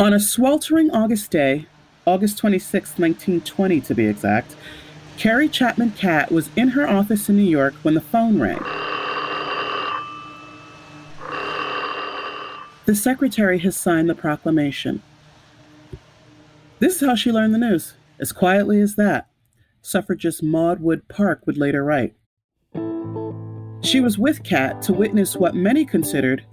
On a sweltering August day, August 26, 1920 to be exact, Carrie Chapman Catt was in her office in New York when the phone rang. The secretary has signed the proclamation. This is how she learned the news, as quietly as that. Suffragist Maud Wood Park would later write. She was with Catt to witness what many considered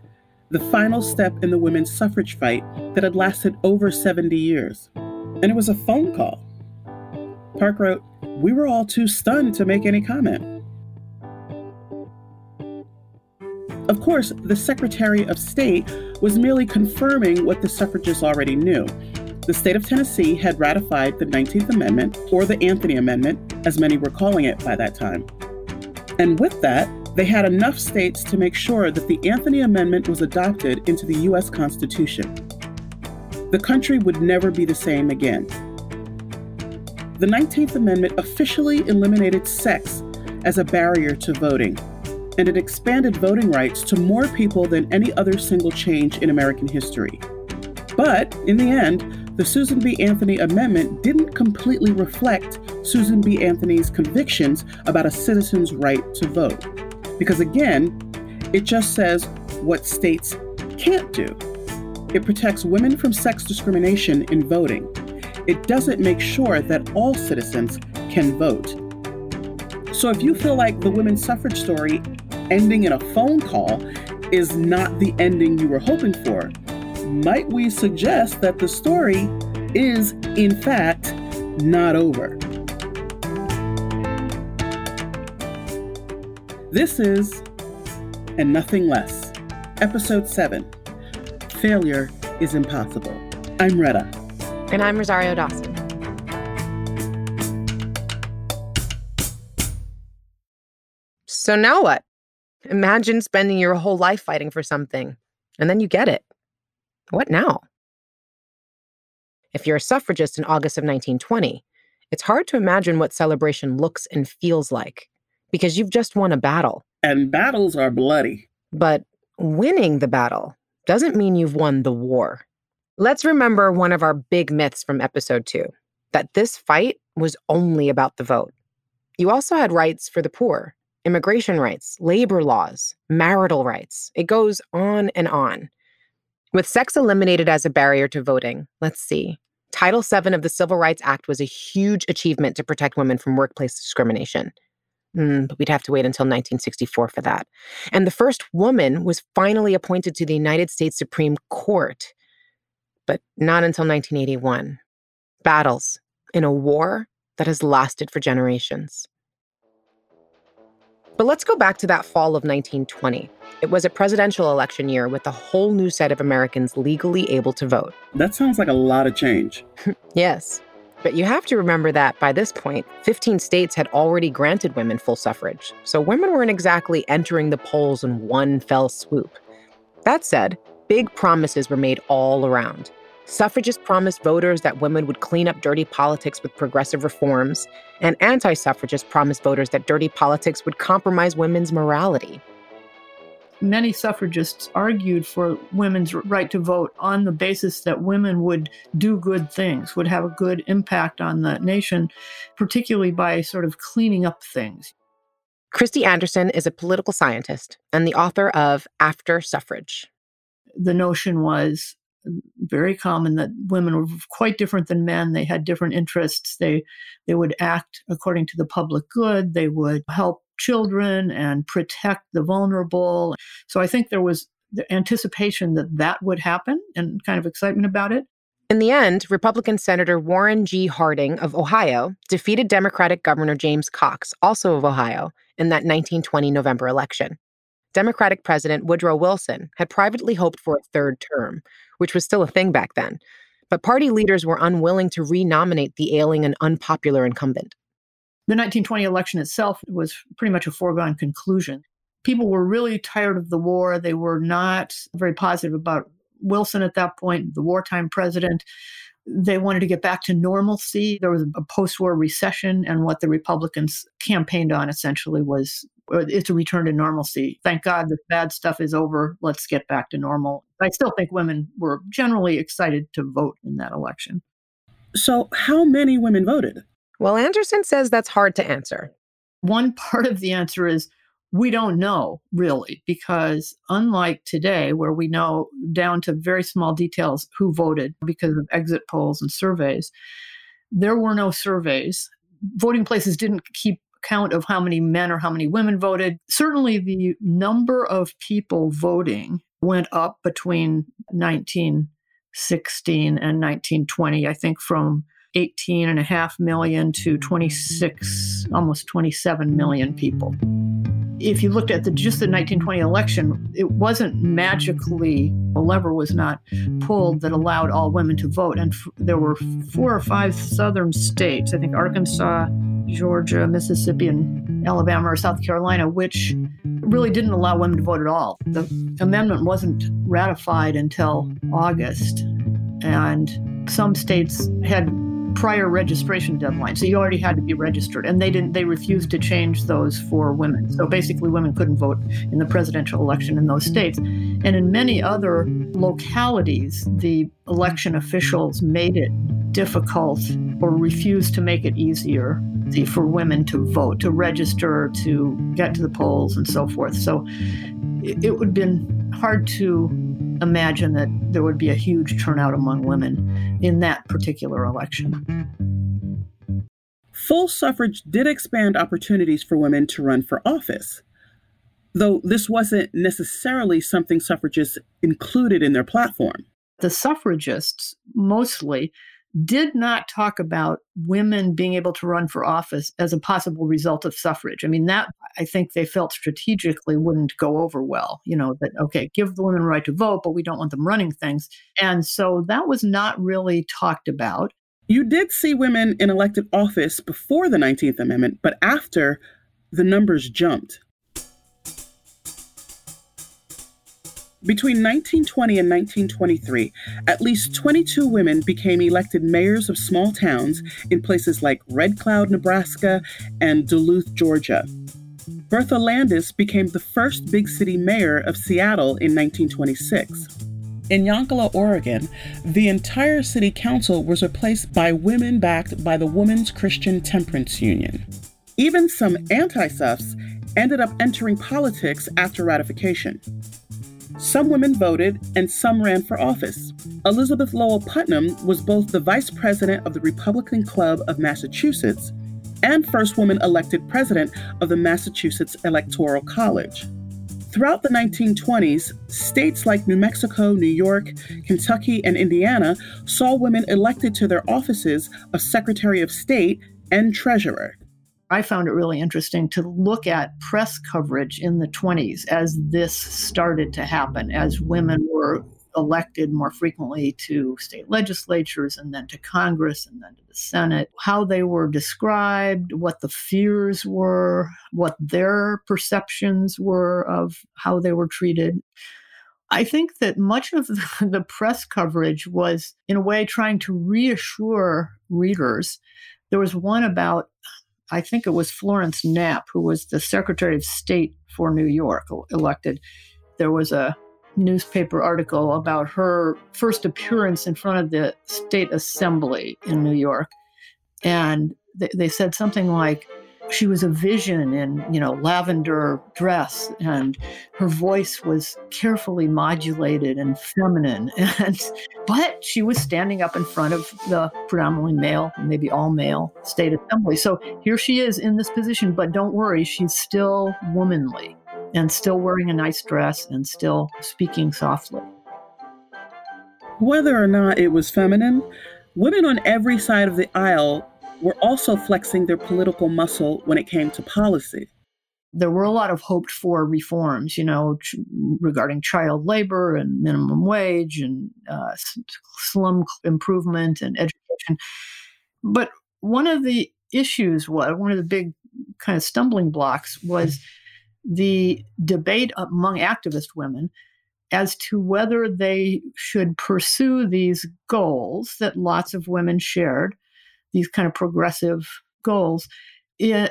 the final step in the women's suffrage fight that had lasted over 70 years. And it was a phone call. Park wrote, We were all too stunned to make any comment. Of course, the Secretary of State was merely confirming what the suffragists already knew. The state of Tennessee had ratified the 19th Amendment, or the Anthony Amendment, as many were calling it by that time. And with that, they had enough states to make sure that the Anthony Amendment was adopted into the U.S. Constitution. The country would never be the same again. The 19th Amendment officially eliminated sex as a barrier to voting, and it expanded voting rights to more people than any other single change in American history. But in the end, the Susan B. Anthony Amendment didn't completely reflect Susan B. Anthony's convictions about a citizen's right to vote. Because again, it just says what states can't do. It protects women from sex discrimination in voting. It doesn't make sure that all citizens can vote. So if you feel like the women's suffrage story ending in a phone call is not the ending you were hoping for, might we suggest that the story is, in fact, not over? This is And Nothing Less, Episode 7 Failure is Impossible. I'm Retta. And I'm Rosario Dawson. So now what? Imagine spending your whole life fighting for something, and then you get it. What now? If you're a suffragist in August of 1920, it's hard to imagine what celebration looks and feels like because you've just won a battle. And battles are bloody. But winning the battle doesn't mean you've won the war. Let's remember one of our big myths from episode two that this fight was only about the vote. You also had rights for the poor, immigration rights, labor laws, marital rights. It goes on and on. With sex eliminated as a barrier to voting, let's see. Title VII of the Civil Rights Act was a huge achievement to protect women from workplace discrimination. Mm, but we'd have to wait until 1964 for that. And the first woman was finally appointed to the United States Supreme Court, but not until 1981. Battles in a war that has lasted for generations. But let's go back to that fall of 1920. It was a presidential election year with a whole new set of Americans legally able to vote. That sounds like a lot of change. yes. But you have to remember that by this point, 15 states had already granted women full suffrage, so women weren't exactly entering the polls in one fell swoop. That said, big promises were made all around. Suffragists promised voters that women would clean up dirty politics with progressive reforms, and anti suffragists promised voters that dirty politics would compromise women's morality many suffragists argued for women's right to vote on the basis that women would do good things, would have a good impact on the nation, particularly by sort of cleaning up things. Kristi Andersen is a political scientist and the author of After Suffrage. The notion was very common that women were quite different than men. They had different interests. They they would act according to the public good. They would help children and protect the vulnerable. So I think there was the anticipation that that would happen and kind of excitement about it. In the end, Republican Senator Warren G. Harding of Ohio defeated Democratic Governor James Cox, also of Ohio, in that 1920 November election. Democratic President Woodrow Wilson had privately hoped for a third term, which was still a thing back then, but party leaders were unwilling to renominate the ailing and unpopular incumbent. The 1920 election itself was pretty much a foregone conclusion. People were really tired of the war. They were not very positive about Wilson at that point, the wartime president. They wanted to get back to normalcy. There was a post war recession, and what the Republicans campaigned on essentially was Uh, it's a return to normalcy. Thank God the bad stuff is over. Let's get back to normal. I still think women were generally excited to vote in that election. So, how many women voted? Well, Andersen says that's hard to answer. One part of the answer is we don't know really, because unlike today, where we know down to very small details who voted because of exit polls and surveys, there were no surveys. Voting places didn't keep count of how many men or how many women voted. Certainly, the number of people voting went up between 1916 and 1920, I think from 18 and a half million to 26, almost 27 million people. If you looked at the, just the 1920 election, it wasn't magically, a lever was not pulled that allowed all women to vote. And f- there were four or five southern states, I think Arkansas, Georgia, Mississippi, and Alabama or South Carolina, which really didn't allow women to vote at all. The amendment wasn't ratified until August. And some states had prior registration deadlines, So you already had to be registered. And they didn't they refused to change those for women. So basically women couldn't vote in the presidential election in those states. And in many other localities, the election officials made it difficult or refuse to make it easier for women to vote, to register, to get to the polls and so forth. So it would have been hard to imagine that there would be a huge turnout among women in that particular election. Full suffrage did expand opportunities for women to run for office, though this wasn't necessarily something suffragists included in their platform. The suffragists mostly did not talk about women being able to run for office as a possible result of suffrage. I mean, that I think they felt strategically wouldn't go over well. You know, that, okay, give the women right to vote, but we don't want them running things. And so that was not really talked about. You did see women in elected office before the 19th Amendment, but after, the numbers jumped. Between 1920 and 1923, at least 22 women became elected mayors of small towns in places like Red Cloud, Nebraska, and Duluth, Georgia. Bertha Landis became the first big city mayor of Seattle in 1926. In Yoncalla, Oregon, the entire city council was replaced by women backed by the Women's Christian Temperance Union. Even some anti suffs ended up entering politics after ratification. Some women voted and some ran for office. Elizabeth Lowell Putnam was both the vice president of the Republican Club of Massachusetts and first woman elected president of the Massachusetts Electoral College. Throughout the 1920s, states like New Mexico, New York, Kentucky, and Indiana saw women elected to their offices of Secretary of State and Treasurer. I found it really interesting to look at press coverage in the 20s as this started to happen, as women were elected more frequently to state legislatures and then to Congress and then to the Senate, how they were described, what the fears were, what their perceptions were of how they were treated. I think that much of the press coverage was, in a way, trying to reassure readers. There was one about I think it was Florence Knapp, who was the Secretary of State for New York, elected. There was a newspaper article about her first appearance in front of the state assembly in New York. And they, they said something like, she was a vision in you know lavender dress and her voice was carefully modulated and feminine. And but she was standing up in front of the predominantly male maybe all male state assembly. So here she is in this position but don't worry she's still womanly and still wearing a nice dress and still speaking softly. Whether or not it was feminine women on every side of the aisle were also flexing their political muscle when it came to policy. There were a lot of hoped for reforms, you know, regarding child labor and minimum wage and uh, slum improvement and education. But one of the issues was one of the big kind of stumbling blocks was the debate among activist women as to whether they should pursue these goals that lots of women shared these kind of progressive goals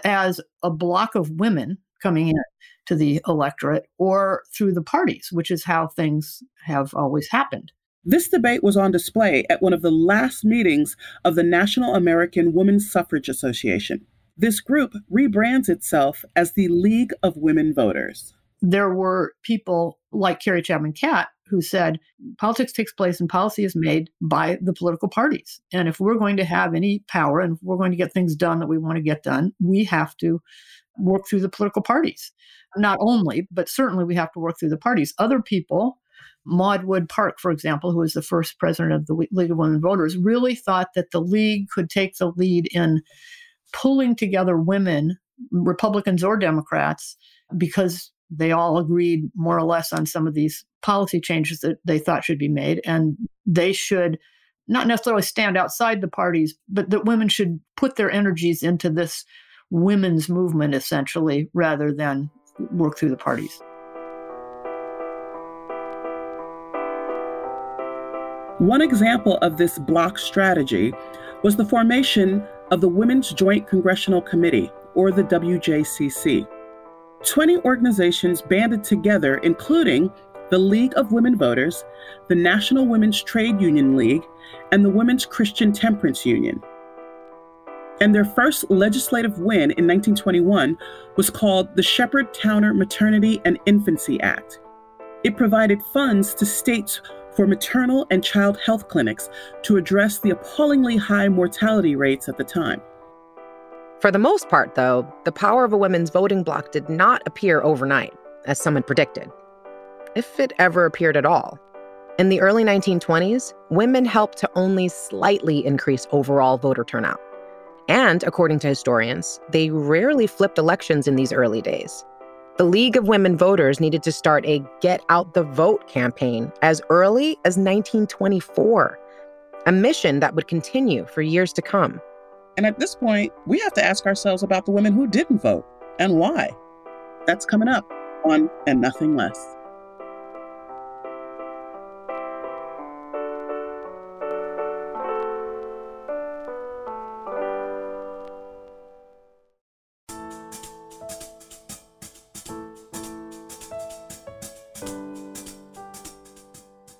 as a block of women coming in to the electorate or through the parties, which is how things have always happened. This debate was on display at one of the last meetings of the National American Women's Suffrage Association. This group rebrands itself as the League of Women Voters. There were people like Carrie Chapman Catt who said politics takes place and policy is made by the political parties. And if we're going to have any power and we're going to get things done that we want to get done, we have to work through the political parties. Not only, but certainly we have to work through the parties. Other people, Maud Wood Park, for example, who was the first president of the League of Women Voters, really thought that the League could take the lead in pulling together women, Republicans or Democrats, because they all agreed more or less on some of these policy changes that they thought should be made. And they should not necessarily stand outside the parties, but that women should put their energies into this women's movement essentially rather than work through the parties. One example of this block strategy was the formation of the Women's Joint Congressional Committee, or the WJCC. 20 organizations banded together, including the League of Women Voters, the National Women's Trade Union League, and the Women's Christian Temperance Union. And their first legislative win in 1921 was called the Sheppard Towner Maternity and Infancy Act. It provided funds to states for maternal and child health clinics to address the appallingly high mortality rates at the time. For the most part, though, the power of a women's voting bloc did not appear overnight, as some had predicted, if it ever appeared at all. In the early 1920s, women helped to only slightly increase overall voter turnout. And according to historians, they rarely flipped elections in these early days. The League of Women Voters needed to start a Get Out the Vote campaign as early as 1924, a mission that would continue for years to come. And at this point, we have to ask ourselves about the women who didn't vote and why. That's coming up on And Nothing Less.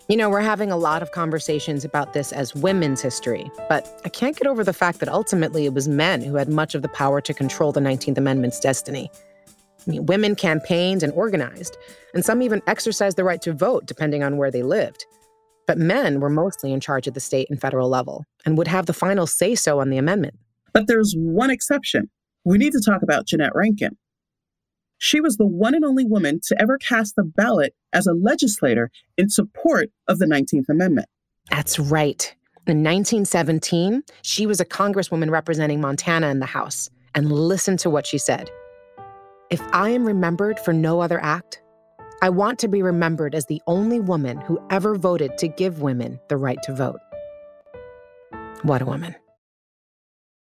You know, we're having a lot of conversations about this as women's history, but I can't get over the fact that ultimately it was men who had much of the power to control the 19th Amendment's destiny. I mean, women campaigned and organized, and some even exercised the right to vote depending on where they lived. But men were mostly in charge at the state and federal level and would have the final say so on the amendment. But there's one exception. We need to talk about Jeannette Rankin. She was the one and only woman to ever cast a ballot as a legislator in support of the 19th Amendment. That's right. In 1917, she was a congresswoman representing Montana in the House. And listen to what she said If I am remembered for no other act, I want to be remembered as the only woman who ever voted to give women the right to vote. What a woman.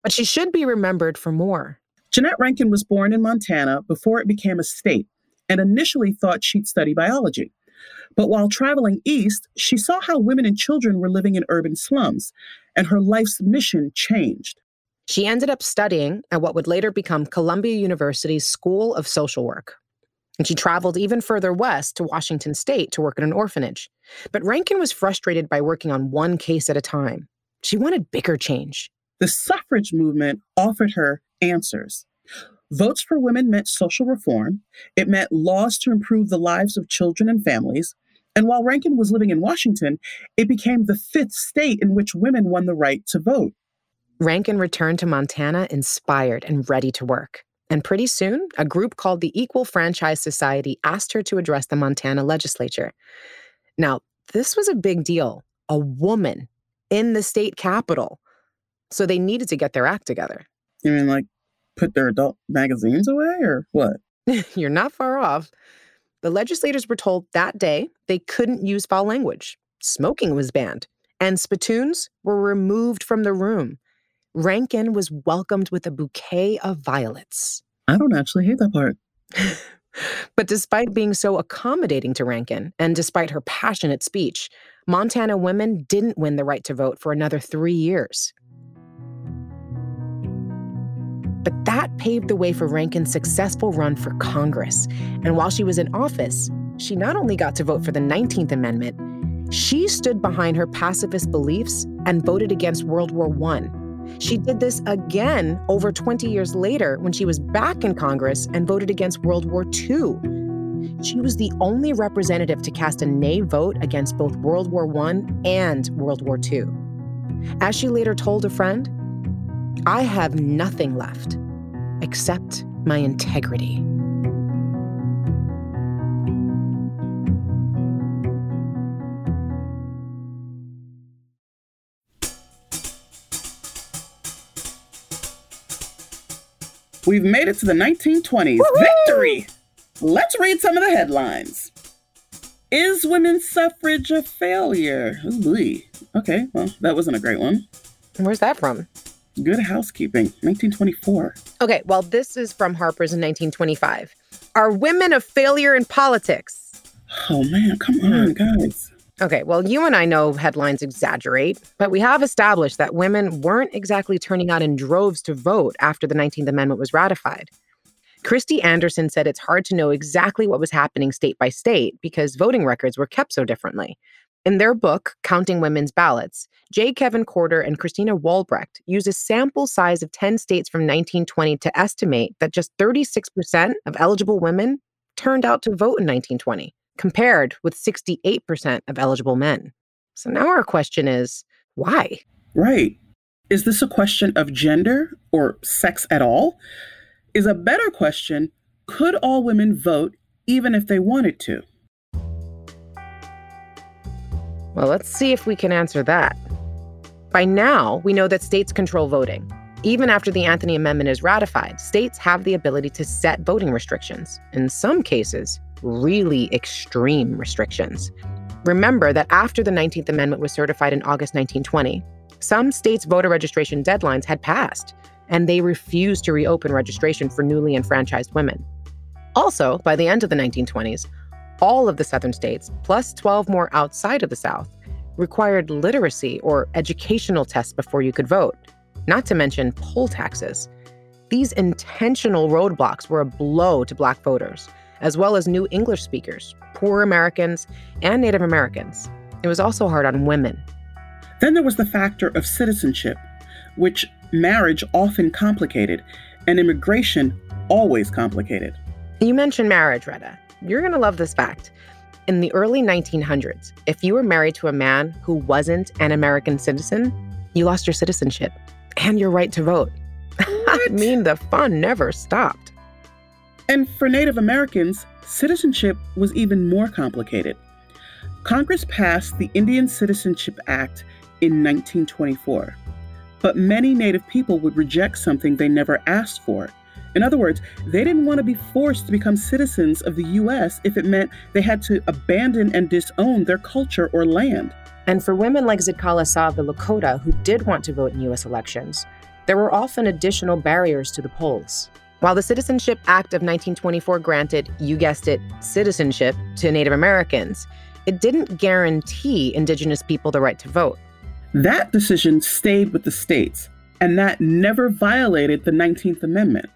But she should be remembered for more. Jeannette Rankin was born in Montana before it became a state and initially thought she'd study biology. But while traveling east, she saw how women and children were living in urban slums, and her life's mission changed. She ended up studying at what would later become Columbia University's School of Social Work. And she traveled even further west to Washington state to work at an orphanage. But Rankin was frustrated by working on one case at a time. She wanted bigger change. The suffrage movement offered her answers. Votes for women meant social reform, it meant laws to improve the lives of children and families. And while Rankin was living in Washington, it became the fifth state in which women won the right to vote. Rankin returned to Montana inspired and ready to work. And pretty soon, a group called the Equal Franchise Society asked her to address the Montana legislature. Now, this was a big deal. A woman in the state capital. So they needed to get their act together. You mean like put their adult magazines away or what? You're not far off. The legislators were told that day they couldn't use foul language. Smoking was banned, and spittoons were removed from the room. Rankin was welcomed with a bouquet of violets. I don't actually hate that part. but despite being so accommodating to Rankin, and despite her passionate speech, Montana women didn't win the right to vote for another three years. But that paved the way for Rankin's successful run for Congress. And while she was in office, she not only got to vote for the 19th Amendment, she stood behind her pacifist beliefs and voted against World War I. She did this again over 20 years later when she was back in Congress and voted against World War II. She was the only representative to cast a nay vote against both World War I and World War II. As she later told a friend, I have nothing left except my integrity. We've made it to the 1920s. Woo-hoo! Victory! Let's read some of the headlines. Is women's suffrage a failure? Ooh, okay, well, that wasn't a great one. Where's that from? Good Housekeeping, 1924. Okay, well, this is from Harper's in 1925. Are women a failure in politics? Oh, man, come on, hmm. guys. Okay, well, you and I know headlines exaggerate, but we have established that women weren't exactly turning out in droves to vote after the 19th Amendment was ratified. Kristi Andersen said it's hard to know exactly what was happening state by state because voting records were kept so differently. In their book, Counting Women's Ballots, J. Kevin Corder and Christina Wolbrecht use a sample size of 10 states from 1920 to estimate that just 36% of eligible women turned out to vote in 1920, compared with 68% of eligible men. So now our question is why? Right. Is this a question of gender or sex at all? Is a better question could all women vote even if they wanted to? Well, let's see if we can answer that. By now, we know that states control voting. Even after the Anthony Amendment is ratified, states have the ability to set voting restrictions, in some cases, really extreme restrictions. Remember that after the 19th Amendment was certified in August 1920, some states' voter registration deadlines had passed, and they refused to reopen registration for newly enfranchised women. Also, by the end of the 1920s, all of the southern states, plus 12 more outside of the South, required literacy or educational tests before you could vote, not to mention poll taxes. These intentional roadblocks were a blow to Black voters, as well as new English speakers, poor Americans, and Native Americans. It was also hard on women. Then there was the factor of citizenship, which marriage often complicated, and immigration always complicated. You mentioned marriage, Retta. You're going to love this fact. In the early 1900s, if you were married to a man who wasn't an American citizen, you lost your citizenship and your right to vote. I mean, the fun never stopped. And for Native Americans, citizenship was even more complicated. Congress passed the Indian Citizenship Act in 1924, but many Native people would reject something they never asked for in other words, they didn't want to be forced to become citizens of the U.S. if it meant they had to abandon and disown their culture or land. And for women like Zitkala Sa of the Lakota who did want to vote in U.S. elections, there were often additional barriers to the polls. While the Citizenship Act of 1924 granted, you guessed it, citizenship to Native Americans, it didn't guarantee Indigenous people the right to vote. That decision stayed with the states, and that never violated the 19th Amendment.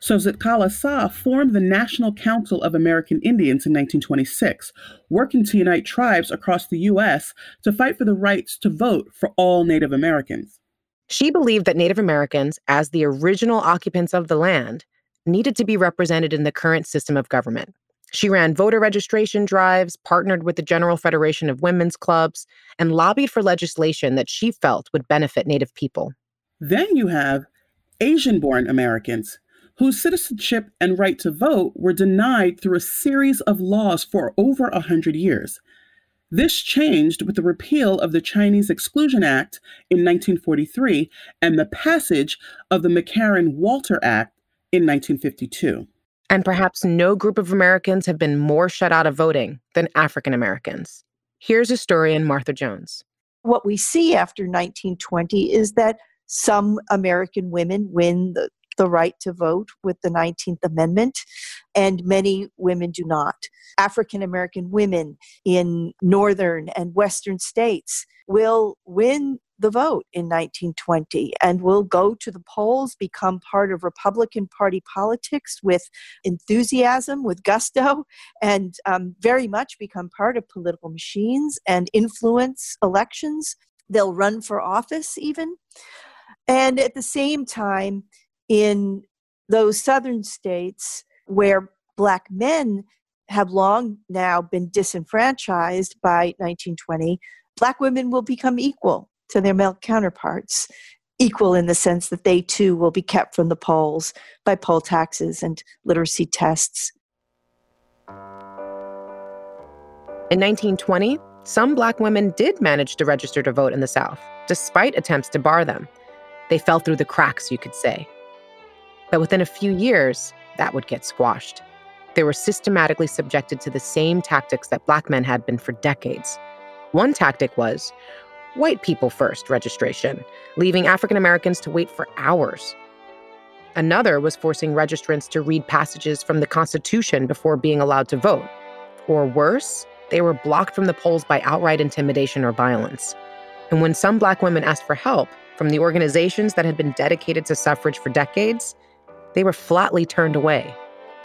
So Zitkala Sa formed the National Council of American Indians in 1926, working to unite tribes across the U.S. to fight for the rights to vote for all Native Americans. She believed that Native Americans, as the original occupants of the land, needed to be represented in the current system of government. She ran voter registration drives, partnered with the General Federation of Women's Clubs, and lobbied for legislation that she felt would benefit Native people. Then you have Asian born Americans whose citizenship and right to vote were denied through a series of laws for over a hundred years. This changed with the repeal of the Chinese Exclusion Act in 1943 and the passage of the McCarran Walter Act in 1952. And perhaps no group of Americans have been more shut out of voting than African Americans. Here's historian Martha Jones. What we see after 1920 is that some American women win the the right to vote with the 19th Amendment, and many women do not. African American women in northern and western states will win the vote in 1920 and will go to the polls, become part of Republican Party politics with enthusiasm, with gusto, and um, very much become part of political machines and influence elections. They'll run for office even. And at the same time, in those southern states where black men have long now been disenfranchised by 1920, black women will become equal to their male counterparts, equal in the sense that they too will be kept from the polls by poll taxes and literacy tests. In 1920, some black women did manage to register to vote in the South, despite attempts to bar them. They fell through the cracks, you could say. But within a few years, that would get squashed. They were systematically subjected to the same tactics that black men had been for decades. One tactic was white people first registration, leaving African Americans to wait for hours. Another was forcing registrants to read passages from the Constitution before being allowed to vote. Or worse, they were blocked from the polls by outright intimidation or violence. And when some black women asked for help from the organizations that had been dedicated to suffrage for decades, they were flatly turned away.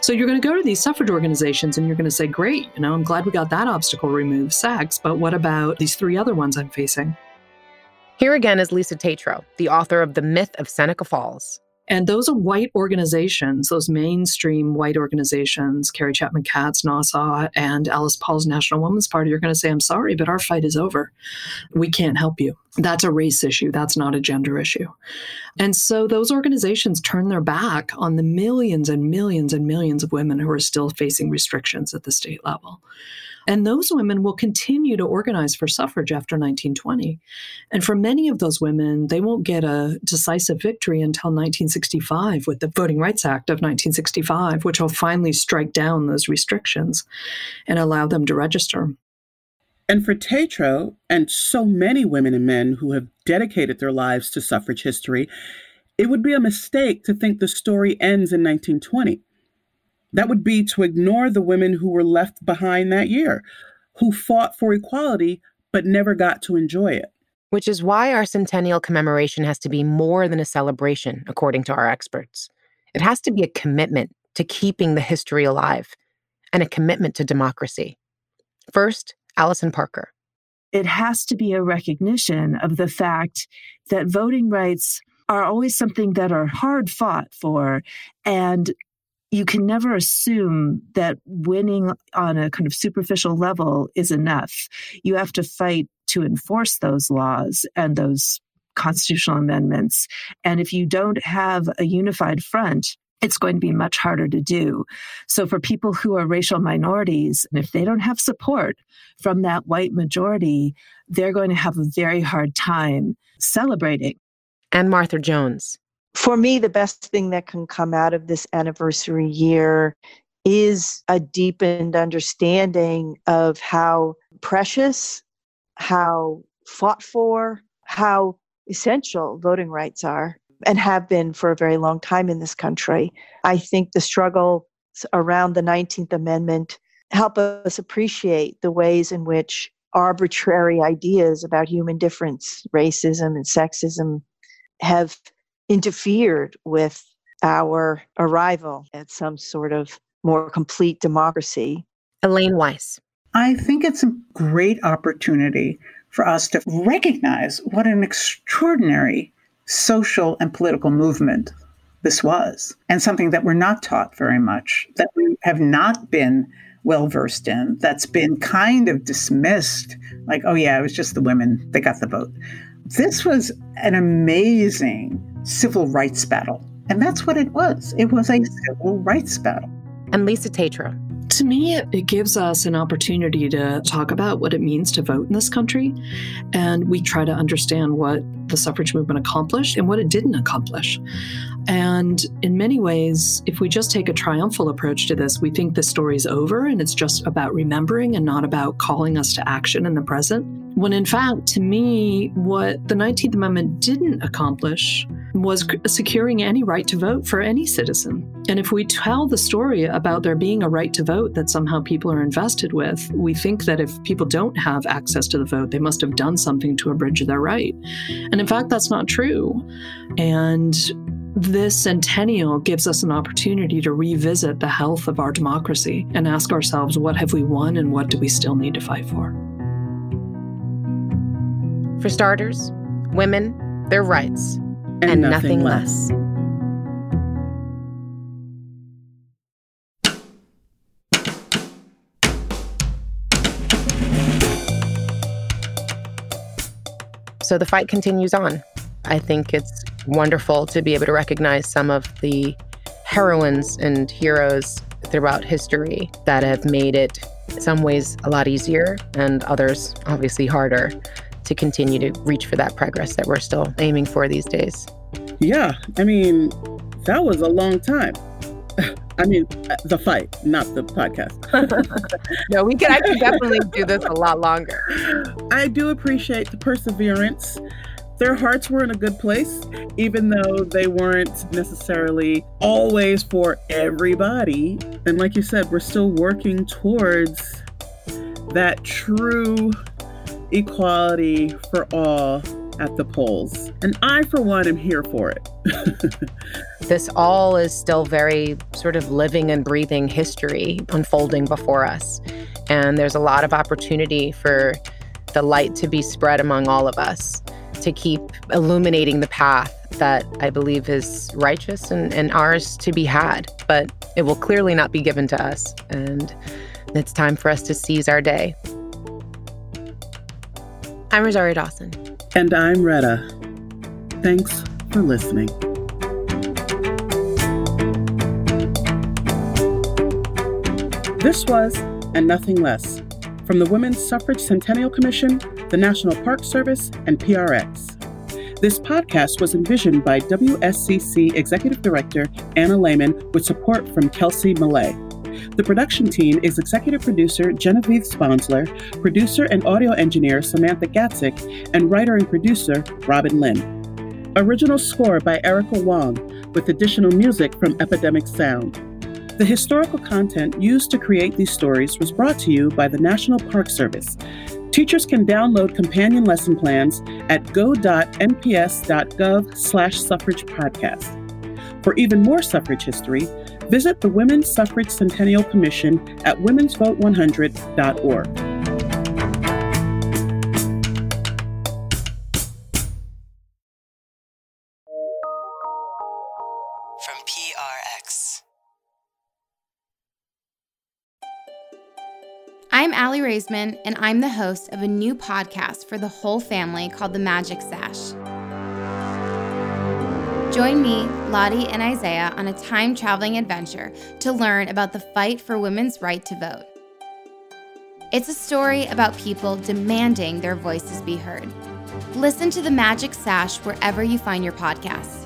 So you're going to go to these suffrage organizations and you're going to say, great, you know, I'm glad we got that obstacle removed, sex, but what about these three other ones I'm facing? Here again is Lisa Tetrault, the author of The Myth of Seneca Falls. And those are white organizations, those mainstream white organizations, Carrie Chapman Catt's, NAWSA, and Alice Paul's National Women's Party, you're going to say, I'm sorry, but our fight is over. We can't help you. That's a race issue. That's not a gender issue. And so those organizations turn their back on the millions and millions and millions of women who are still facing restrictions at the state level. And those women will continue to organize for suffrage after 1920. And for many of those women, they won't get a decisive victory until 1965 with the Voting Rights Act of 1965, which will finally strike down those restrictions and allow them to register. And for Tetrault and so many women and men who have dedicated their lives to suffrage history, it would be a mistake to think the story ends in 1920. That would be to ignore the women who were left behind that year, who fought for equality but never got to enjoy it. Which is why our centennial commemoration has to be more than a celebration, according to our experts. It has to be a commitment to keeping the history alive and a commitment to democracy. First, Alison Parker. It has to be a recognition of the fact that voting rights are always something that are hard fought for and you can never assume that winning on a kind of superficial level is enough. You have to fight to enforce those laws and those constitutional amendments. And if you don't have a unified front, it's going to be much harder to do. So, for people who are racial minorities, and if they don't have support from that white majority, they're going to have a very hard time celebrating. And Martha Jones for me, the best thing that can come out of this anniversary year is a deepened understanding of how precious, how fought for, how essential voting rights are and have been for a very long time in this country. I think the struggle around the 19th Amendment help us appreciate the ways in which arbitrary ideas about human difference, racism and sexism have interfered with our arrival at some sort of more complete democracy. Elaine Weiss. I think it's a great opportunity for us to recognize what an extraordinary social and political movement this was, and something that we're not taught very much, that we have not been well versed in, that's been kind of dismissed, like, oh, yeah, it was just the women that got the vote. This was an amazing civil rights battle. And that's what it was. It was a civil rights battle. And Lisa Tetrault. To me, it gives us an opportunity to talk about what it means to vote in this country. And we try to understand what the suffrage movement accomplished and what it didn't accomplish. And in many ways, if we just take a triumphal approach to this, we think the story's over and it's just about remembering and not about calling us to action in the present. When in fact, to me, what the 19th Amendment didn't accomplish was securing any right to vote for any citizen. And if we tell the story about there being a right to vote that somehow people are invested with, we think that if people don't have access to the vote, they must have done something to abridge their right. And in fact, that's not true. And this centennial gives us an opportunity to revisit the health of our democracy and ask ourselves what have we won and what do we still need to fight for? For starters, women, their rights, And and, nothing nothing, less. less. So the fight continues on. I think it's wonderful to be able to recognize some of the heroines and heroes throughout history that have made it, in some ways, a lot easier, and others, obviously, harder to continue to reach for that progress that we're still aiming for these days. Yeah, I mean, that was a long time. I mean, uh, the fight, not the podcast. No, we can I can definitely do this a lot longer. I do appreciate the perseverance. Their hearts were in a good place, even though they weren't necessarily always for everybody. And like you said, we're still working towards that true equality for all at the polls. And I, for one, am here for it. This all is still very sort of living and breathing history unfolding before us. And there's a lot of opportunity for the light to be spread among all of us to keep illuminating the path that I believe is righteous and, and ours to be had. But it will clearly not be given to us. And it's time for us to seize our day. I'm Rosario Dawson. And I'm Retta. Thanks for listening. This was And Nothing Less from the Women's Suffrage Centennial Commission, the National Park Service, and PRX. This podcast was envisioned by WSCC Executive Director Anna Laymon with support from Kelsey Millay. The production team is executive producer Genevieve Sponsler, producer and audio engineer Samantha Gatzik, and writer and producer Robin Lin. Original score by Erica Wong, with additional music from Epidemic Sound. The historical content used to create these stories was brought to you by the National Park Service. Teachers can download companion lesson plans at go.nps.gov slash suffrage podcast. For even more suffrage history, visit the Women's Suffrage Centennial Commission at womensvote100.org. Aly Raisman, and I'm the host of a new podcast for the whole family called The Magic Sash. Join me, Lottie, and Isaiah on a time traveling adventure to learn about the fight for women's right to vote. It's a story about people demanding their voices be heard. Listen to The Magic Sash wherever you find your podcasts.